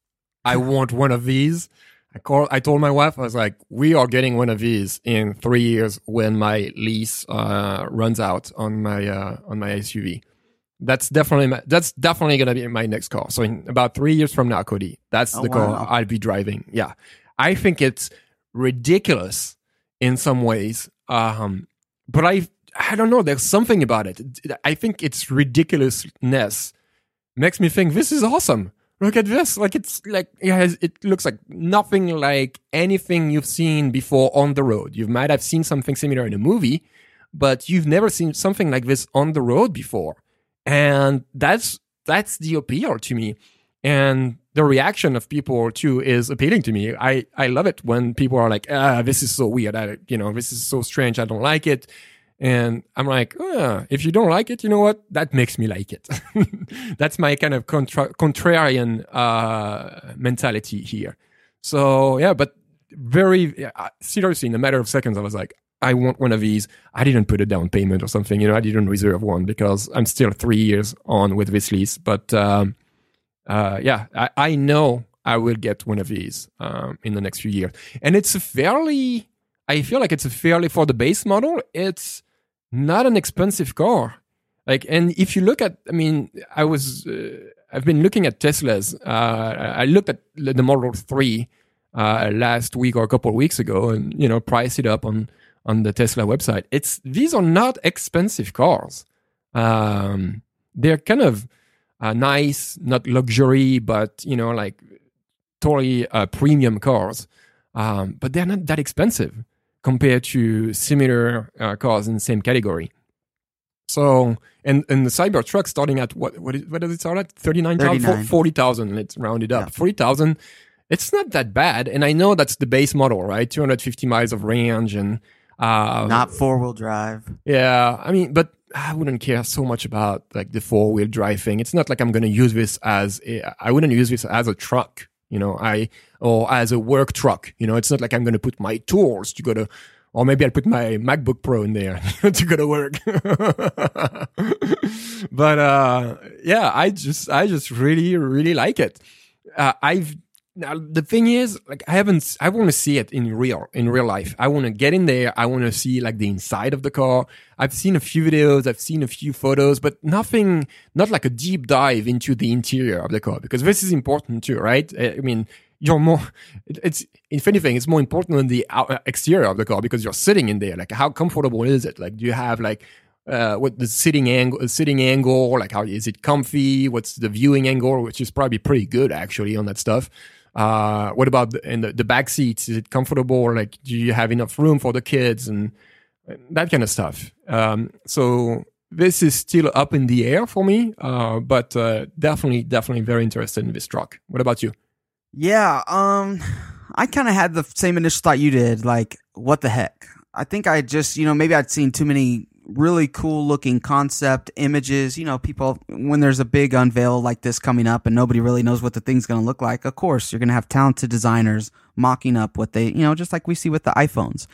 I [LAUGHS] want one of these. I call, I told my wife, I was like, we are getting one of these in three years when my lease uh, runs out on my uh, on my SUV. That's definitely my, that's definitely gonna be my next car. So in about three years from now, Cody, that's oh, the wow. car I'll be driving. Yeah, I think it's ridiculous in some ways. Um, but I I don't know. There's something about it. I think its ridiculousness makes me think this is awesome. Look at this. Like it's like it has. It looks like nothing like anything you've seen before on the road. You might have seen something similar in a movie, but you've never seen something like this on the road before. And that's that's the appeal to me. And the reaction of people too is appealing to me. I, I love it when people are like, ah, this is so weird. I, you know, this is so strange. I don't like it. And I'm like, oh, if you don't like it, you know what? That makes me like it. [LAUGHS] That's my kind of contra- contrarian uh, mentality here. So yeah, but very uh, seriously, in a matter of seconds, I was like, I want one of these. I didn't put a down payment or something, you know, I didn't reserve one because I'm still three years on with this lease. But um, uh, yeah, I, I, know I will get one of these um, in the next few years. And it's a fairly, I feel like it's a fairly, for the base model, it's not an expensive car. Like, and if you look at, I mean, I was, uh, I've been looking at Teslas. Uh, I looked at the Model 3 uh, last week or a couple of weeks ago and, you know, price it up on, on the Tesla website. It's these are not expensive cars. Um, they're kind of uh, nice, not luxury, but you know, like totally uh, premium cars. Um, but they're not that expensive compared to similar uh, cars in the same category. So, and and the Cybertruck starting at what what, is, what does it start at? 39,000? 40,000. Let's round it up. Yeah. 40,000. It's not that bad. And I know that's the base model, right? 250 miles of range and uh, Not four wheel drive. Yeah, I mean, but I wouldn't care so much about like the four wheel drive thing. It's not like I'm going to use this as a, I wouldn't use this as a truck, you know, I or as a work truck. You know, it's not like I'm going to put my tools to go to, or maybe I'll put my MacBook Pro in there [LAUGHS] to go to work. [LAUGHS] but uh, yeah, I just I just really really like it. Uh, I've now the thing is, like I haven't, I want to see it in real, in real life. I want to get in there. I want to see like the inside of the car. I've seen a few videos, I've seen a few photos, but nothing, not like a deep dive into the interior of the car because this is important too, right? I mean, you're more, it's, if anything, it's more important than the exterior of the car because you're sitting in there. Like, how comfortable is it? Like, do you have like uh, what the sitting angle, sitting angle, like how is it comfy? What's the viewing angle, which is probably pretty good actually on that stuff. Uh, what about the, in the, the back seats? Is it comfortable? Or like, do you have enough room for the kids and that kind of stuff? Um, so this is still up in the air for me, uh, but uh, definitely, definitely very interested in this truck. What about you? Yeah, um, I kind of had the same initial thought you did. Like, what the heck? I think I just, you know, maybe I'd seen too many really cool looking concept images. You know, people, when there's a big unveil like this coming up and nobody really knows what the thing's going to look like, of course, you're going to have talented designers mocking up what they, you know, just like we see with the iPhones.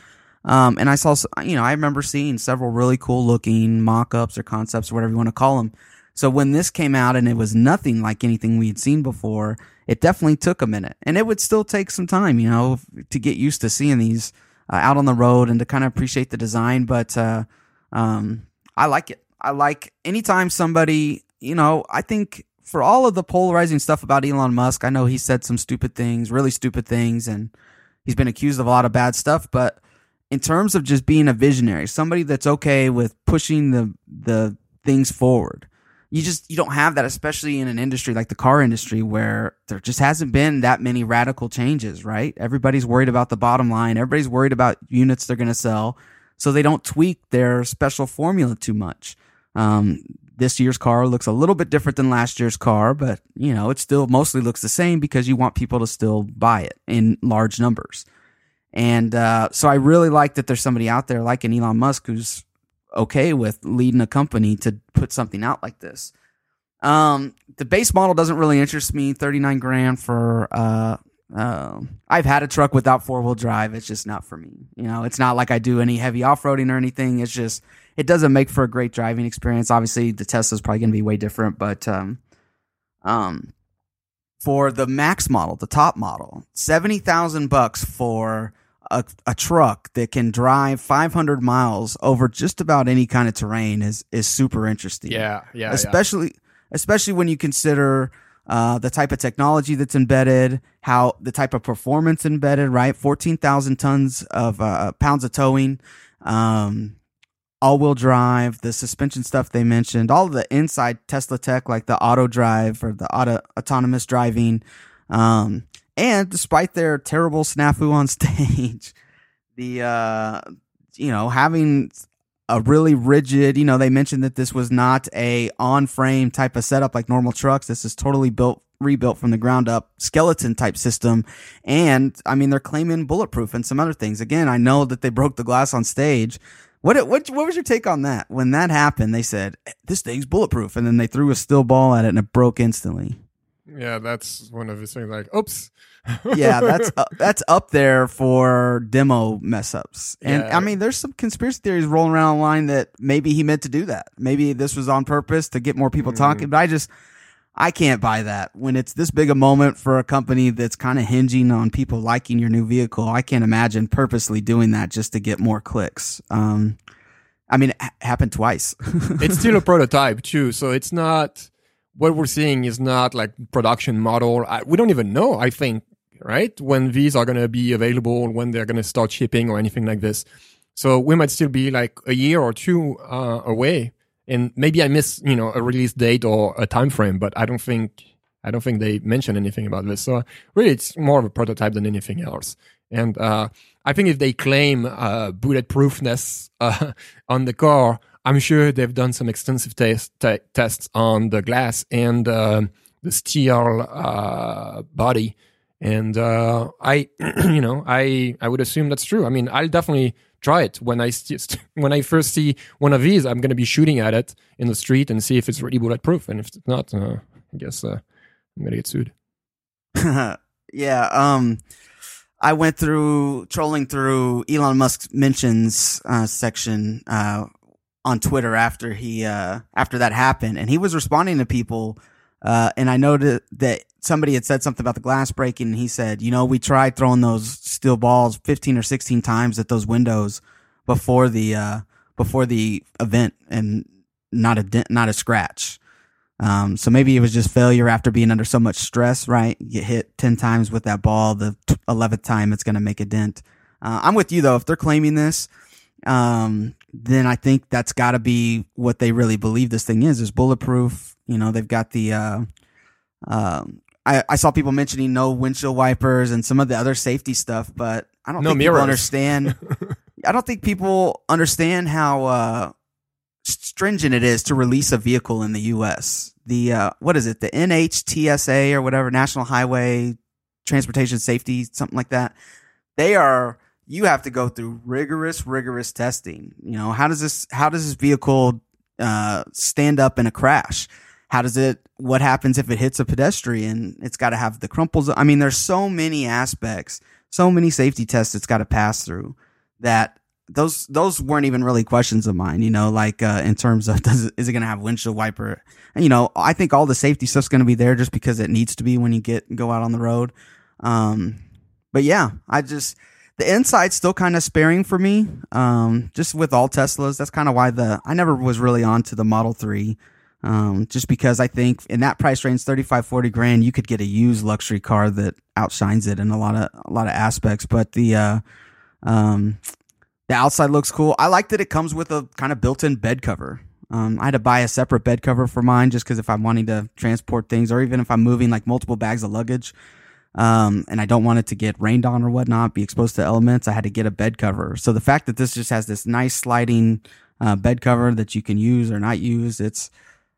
Um, and I saw, you know, I remember seeing several really cool looking mock ups or concepts or whatever you want to call them. So when this came out and it was nothing like anything we had seen before, it definitely took a minute and it would still take some time, you know, to get used to seeing these uh, out on the road and to kind of appreciate the design. But, uh, um, I like it. I like anytime somebody, you know, I think for all of the polarizing stuff about Elon Musk, I know he said some stupid things, really stupid things, and he's been accused of a lot of bad stuff. But in terms of just being a visionary, somebody that's okay with pushing the the things forward, you just you don't have that, especially in an industry like the car industry where there just hasn't been that many radical changes. Right? Everybody's worried about the bottom line. Everybody's worried about units they're going to sell so they don't tweak their special formula too much. Um, this year's car looks a little bit different than last year's car, but you know, it still mostly looks the same because you want people to still buy it in large numbers. And uh, so I really like that there's somebody out there like an Elon Musk who's okay with leading a company to put something out like this. Um, the base model doesn't really interest me. 39 grand for uh, um, I've had a truck without four wheel drive. It's just not for me. You know, it's not like I do any heavy off roading or anything. It's just, it doesn't make for a great driving experience. Obviously, the Tesla's probably going to be way different, but, um, um, for the max model, the top model, 70,000 bucks for a, a truck that can drive 500 miles over just about any kind of terrain is, is super interesting. Yeah. Yeah. Especially, yeah. especially when you consider, uh, the type of technology that's embedded, how the type of performance embedded, right? 14,000 tons of uh, pounds of towing, um, all wheel drive, the suspension stuff they mentioned, all the inside Tesla tech, like the auto drive or the auto autonomous driving. Um, and despite their terrible snafu on [LAUGHS] stage, the, uh, you know, having a really rigid, you know, they mentioned that this was not a on frame type of setup like normal trucks. This is totally built, rebuilt from the ground up skeleton type system. And I mean, they're claiming bulletproof and some other things. Again, I know that they broke the glass on stage. What, what, what was your take on that? When that happened, they said, eh, this thing's bulletproof. And then they threw a steel ball at it and it broke instantly. Yeah, that's one of his things like, oops. Yeah, that's [LAUGHS] uh, that's up there for demo mess ups. And Yeah. I mean, there's some conspiracy theories rolling around online that maybe he meant to do that. Maybe this was on purpose to get more people talking. But I just, I can't buy that when it's this big a moment for a company that's kind of hinging on people liking your new vehicle. I can't imagine purposely doing that just to get more clicks. Um, I mean, it ha- happened twice. [LAUGHS] it's still a prototype too, so it's not what we're seeing is not like production model. I, we don't even know. I think right when these are going to be available, when they're going to start shipping or anything like this. So we might still be like a year or two uh, away, and maybe I miss you know a release date or a time frame, but I don't think I don't think they mention anything about this. So really, it's more of a prototype than anything else. And uh, I think if they claim uh, bulletproofness uh, [LAUGHS] on the car, I'm sure they've done some extensive test, te- tests on the glass and uh, the steel uh, body. And uh, I, [CLEARS THROAT] you know, I I would assume that's true. I mean, I'll definitely try it when I st- [LAUGHS] when I first see one of these. I'm going to be shooting at it in the street and see if it's really bulletproof. And if it's not, uh, I guess uh, I'm going to get sued. [LAUGHS] yeah. Um, I went through trolling through Elon Musk's mentions uh, section uh, on Twitter after he uh, after that happened, and he was responding to people. Uh, and I noted that somebody had said something about the glass breaking, and he said, "You know, we tried throwing those steel balls fifteen or sixteen times at those windows before the uh, before the event, and not a dent, not a scratch." Um, so maybe it was just failure after being under so much stress, right? You get hit 10 times with that ball. The 11th time it's going to make a dent. Uh, I'm with you though. If they're claiming this, um, then I think that's gotta be what they really believe this thing is, is bulletproof. You know, they've got the, uh, um, I, I saw people mentioning no windshield wipers and some of the other safety stuff, but I don't No think mirrors. people understand. [LAUGHS] I don't think people understand how, uh, stringent it is to release a vehicle in the U.S. The uh, what is it? The NHTSA or whatever, National Highway Transportation Safety, something like that. They are. You have to go through rigorous, rigorous testing. You know how does this? How does this vehicle uh, stand up in a crash? How does it? What happens if it hits a pedestrian? It's got to have the crumples. I mean, there's so many aspects, so many safety tests it's got to pass through that those those weren't even really questions of mine, you know, like uh, in terms of [LAUGHS] does it, is it going to have windshield wiper? And you know, I think all the safety stuff's going to be there just because it needs to be when you get go out on the road. Um, but yeah, I just the inside's still kind of sparing for me. Um, just with all Teslas, that's kind of why the I never was really on to the Model Three. Um, just because I think in that price range, 35, 40 grand, you could get a used luxury car that outshines it in a lot of a lot of aspects. But the uh, um, the outside looks cool. I like that it comes with a kind of built-in bed cover. Um, I had to buy a separate bed cover for mine just because if I'm wanting to transport things, or even if I'm moving like multiple bags of luggage, um, and I don't want it to get rained on or whatnot, be exposed to elements, I had to get a bed cover. So the fact that this just has this nice sliding uh, bed cover that you can use or not use, it's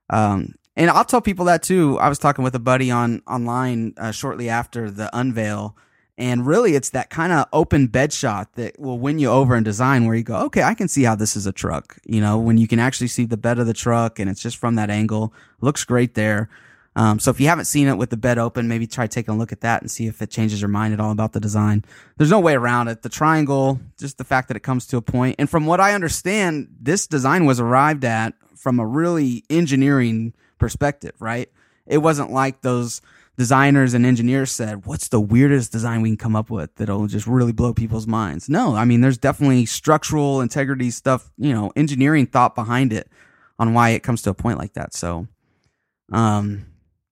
um, and I'll tell people that too. I was talking with a buddy on online uh, shortly after the unveil, and really it's that kind of open bed shot that will win you over in design, where you go, okay, I can see how this is a truck. You know, when you can actually see the bed of the truck, and it's just from that angle, looks great there. Um, so if you haven't seen it with the bed open, maybe try taking a look at that and see if it changes your mind at all about the design. There's no way around it. The triangle, just the fact that it comes to a point, and from what I understand, this design was arrived at from a really engineering perspective, right? It wasn't like those designers and engineers said, "What's the weirdest design we can come up with that'll just really blow people's minds?" No, I mean, there's definitely structural integrity stuff, you know, engineering thought behind it on why it comes to a point like that. So, um,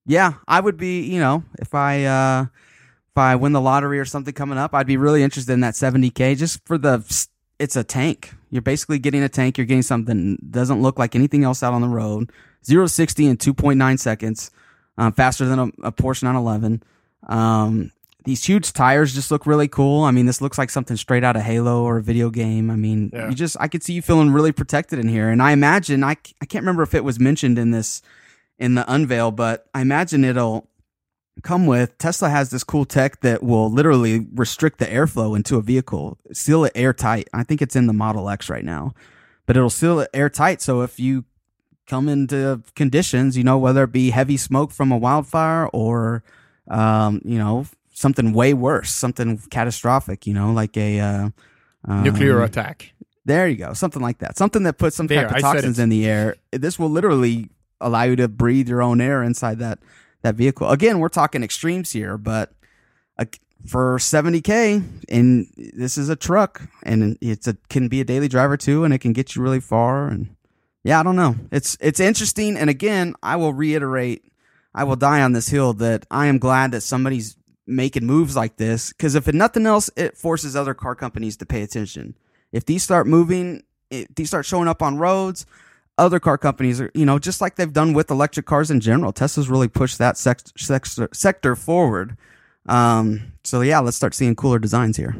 Yeah, I would be. You know, if I uh, if I win the lottery or something coming up, I'd be really interested in that 70k just for the. It's a tank. You're basically getting a tank. You're getting something that doesn't look like anything else out on the road. Zero sixty in two point nine seconds, um, faster than a, a Porsche 911. Um, these huge tires just look really cool. I mean, this looks like something straight out of Halo or a video game. I mean, Yeah. you just I could see you feeling really protected in here. And I imagine I I can't remember if it was mentioned in this in the unveil, but I imagine it'll come with Tesla has this cool tech that will literally restrict the airflow into a vehicle, seal it airtight. I think it's in the Model X right now, but it'll seal it airtight. So if you come into conditions, you know, whether it be heavy smoke from a wildfire or, um, you know, something way worse, something catastrophic, you know, like a, uh, um, Nuclear attack. there you go. Something like that. Something that puts some There, type of toxins in the air. This will literally allow you to breathe your own air inside that that vehicle. Again, we're talking extremes here, but uh, for 70k and this is a truck and it's a can be a daily driver too and it can get you really far and yeah, I don't know. It's it's interesting and again, I will reiterate I will die on this hill that I am glad that somebody's making moves like this because if nothing else, it forces other car companies to pay attention. If these start moving, if these start showing up on roads, other car companies are, you know, just like they've done with electric cars in general. Tesla's really pushed that sect- sector, sector forward. Um, so yeah, let's start seeing cooler designs here.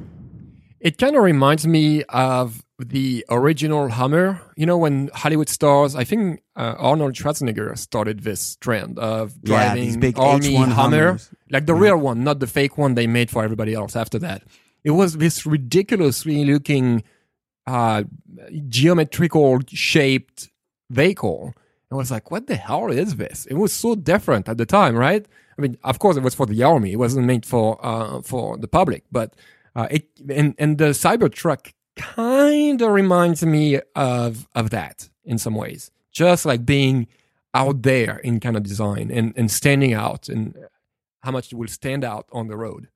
It kind of reminds me of the original Hummer. You know, when Hollywood stars, I think uh, Arnold Schwarzenegger started this trend of Yeah, driving these big army H1 Hummer, Hummers. like the real one, not the fake one they made for everybody else after that. It was this ridiculously looking, uh, geometrical shaped vehicle. I was like, what the hell is this? It was so different at the time, right? I mean, of course, it was for the army. It wasn't made for uh, for the public, but uh, it and and the Cybertruck kind of reminds me of of that in some ways, just like being out there in kind of design and and standing out and how much it will stand out on the road.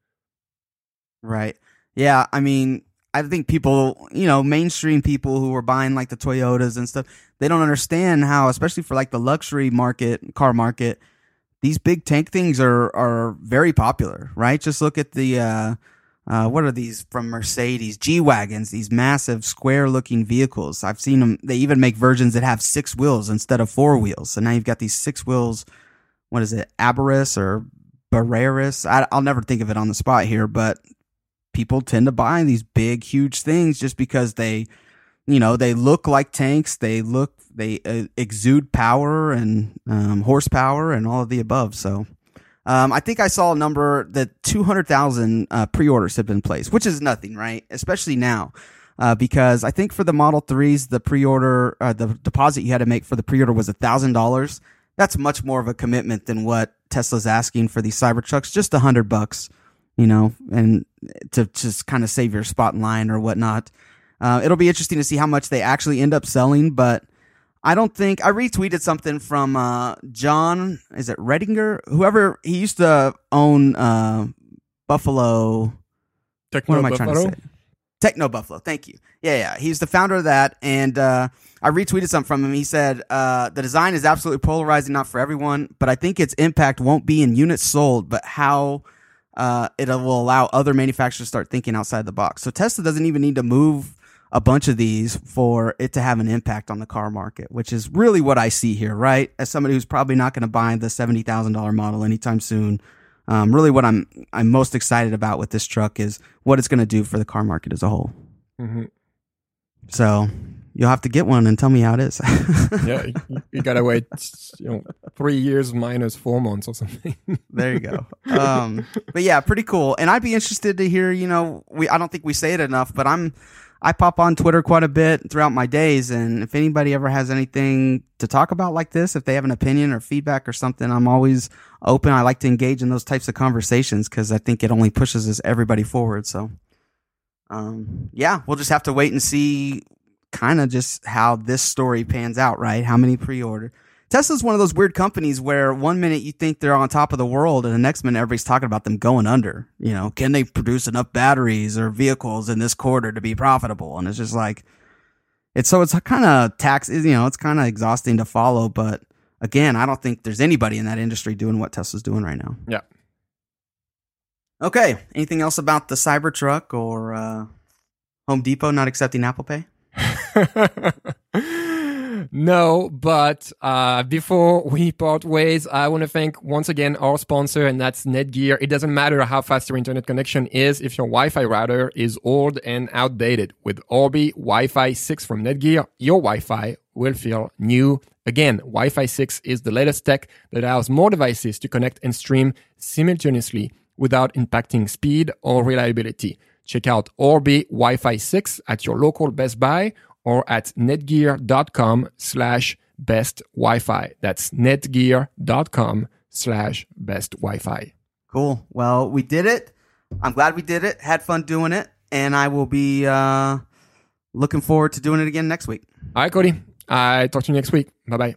Right. Yeah. I mean, I think people, you know, mainstream people who were buying like the Toyotas and stuff, they don't understand how, especially for like the luxury market, car market, these big tank things are are very popular, right? Just look at the uh uh, what are these from Mercedes G wagons? These massive square-looking vehicles. I've seen them. They even make versions that have six wheels instead of four wheels. So now you've got these six wheels. What is it, Abarus or Barreris? I, I'll never think of it on the spot here, but people tend to buy these big, huge things just because they, you know, they look like tanks. They look, they uh, exude power and um, horsepower and all of the above. So, um, I think I saw a number that 200,000 uh, pre-orders have been placed, which is nothing, right? Especially now. Uh, because I think for the Model 3s, the pre-order, uh, the deposit you had to make for the pre-order was $1,000. That's much more of a commitment than what Tesla's asking for these Cybertrucks, just a hundred bucks, you know, and to just kind of save your spot in line or whatnot. Uh, it'll be interesting to see how much they actually end up selling, but I don't think I retweeted something from uh, Jon. Is it Rettinger? Whoever he used to own uh, Buffalo. Techno What am I trying to say? Techno Buffalo. Thank you. Yeah, yeah. He's the founder of that, and uh, I retweeted something from him. He said uh, the design is absolutely polarizing, not for everyone, but I think its impact won't be in units sold, but how uh, it will allow other manufacturers to start thinking outside the box. So Tesla doesn't even need to move a bunch of these for it to have an impact on the car market, which is really what I see here, right? As somebody who's probably not going to buy the seventy thousand dollar model anytime soon. Um, really, what I'm I'm most excited about with this truck is what it's going to do for the car market as a whole. Mhm. So you'll have to get one and tell me how it is. [LAUGHS] Yeah, you, you gotta wait, you know, three years minus four months or something. [LAUGHS] there you go. Um, but yeah, pretty cool. And I'd be interested to hear. You know, we I don't think we say it enough, but I'm I pop on Twitter quite a bit throughout my days, and if anybody ever has anything to talk about like this, if they have an opinion or feedback or something, I'm always open. I like to engage in those types of conversations because I think it only pushes us everybody forward. So, um, yeah, we'll just have to wait and see kind of just how this story pans out, right? How many pre-order. Tesla's one of those weird companies where one minute you think they're on top of the world and the next minute everybody's talking about them going under. You know, can they produce enough batteries or vehicles in this quarter to be profitable? And it's just like, it's so it's kind of tax, you know, it's kind of exhausting to follow, but again, I don't think there's anybody in that industry doing what Tesla's doing right now. Yeah. Okay. Anything else about the Cybertruck or uh, Home Depot not accepting Apple Pay? [LAUGHS] no, but uh, before we part ways, I want to thank once again our sponsor, and that's Netgear. It doesn't matter how fast your internet connection is if your Wi Fi router is old and outdated. With Orbi Wi Fi 6 from Netgear, your Wi Fi will feel new again. Wi Fi 6 is the latest tech that allows more devices to connect and stream simultaneously without impacting speed or reliability. Check out Orbi Wi-Fi 6 at your local Best Buy or at netgear.com slash best Wi-Fi. That's netgear.com slash best Wi-Fi. Cool. Well, we did it. I'm glad we did it. Had fun doing it. And I will be uh, looking forward to doing it again next week. All right, Cody. I talk to you next week. Bye-bye.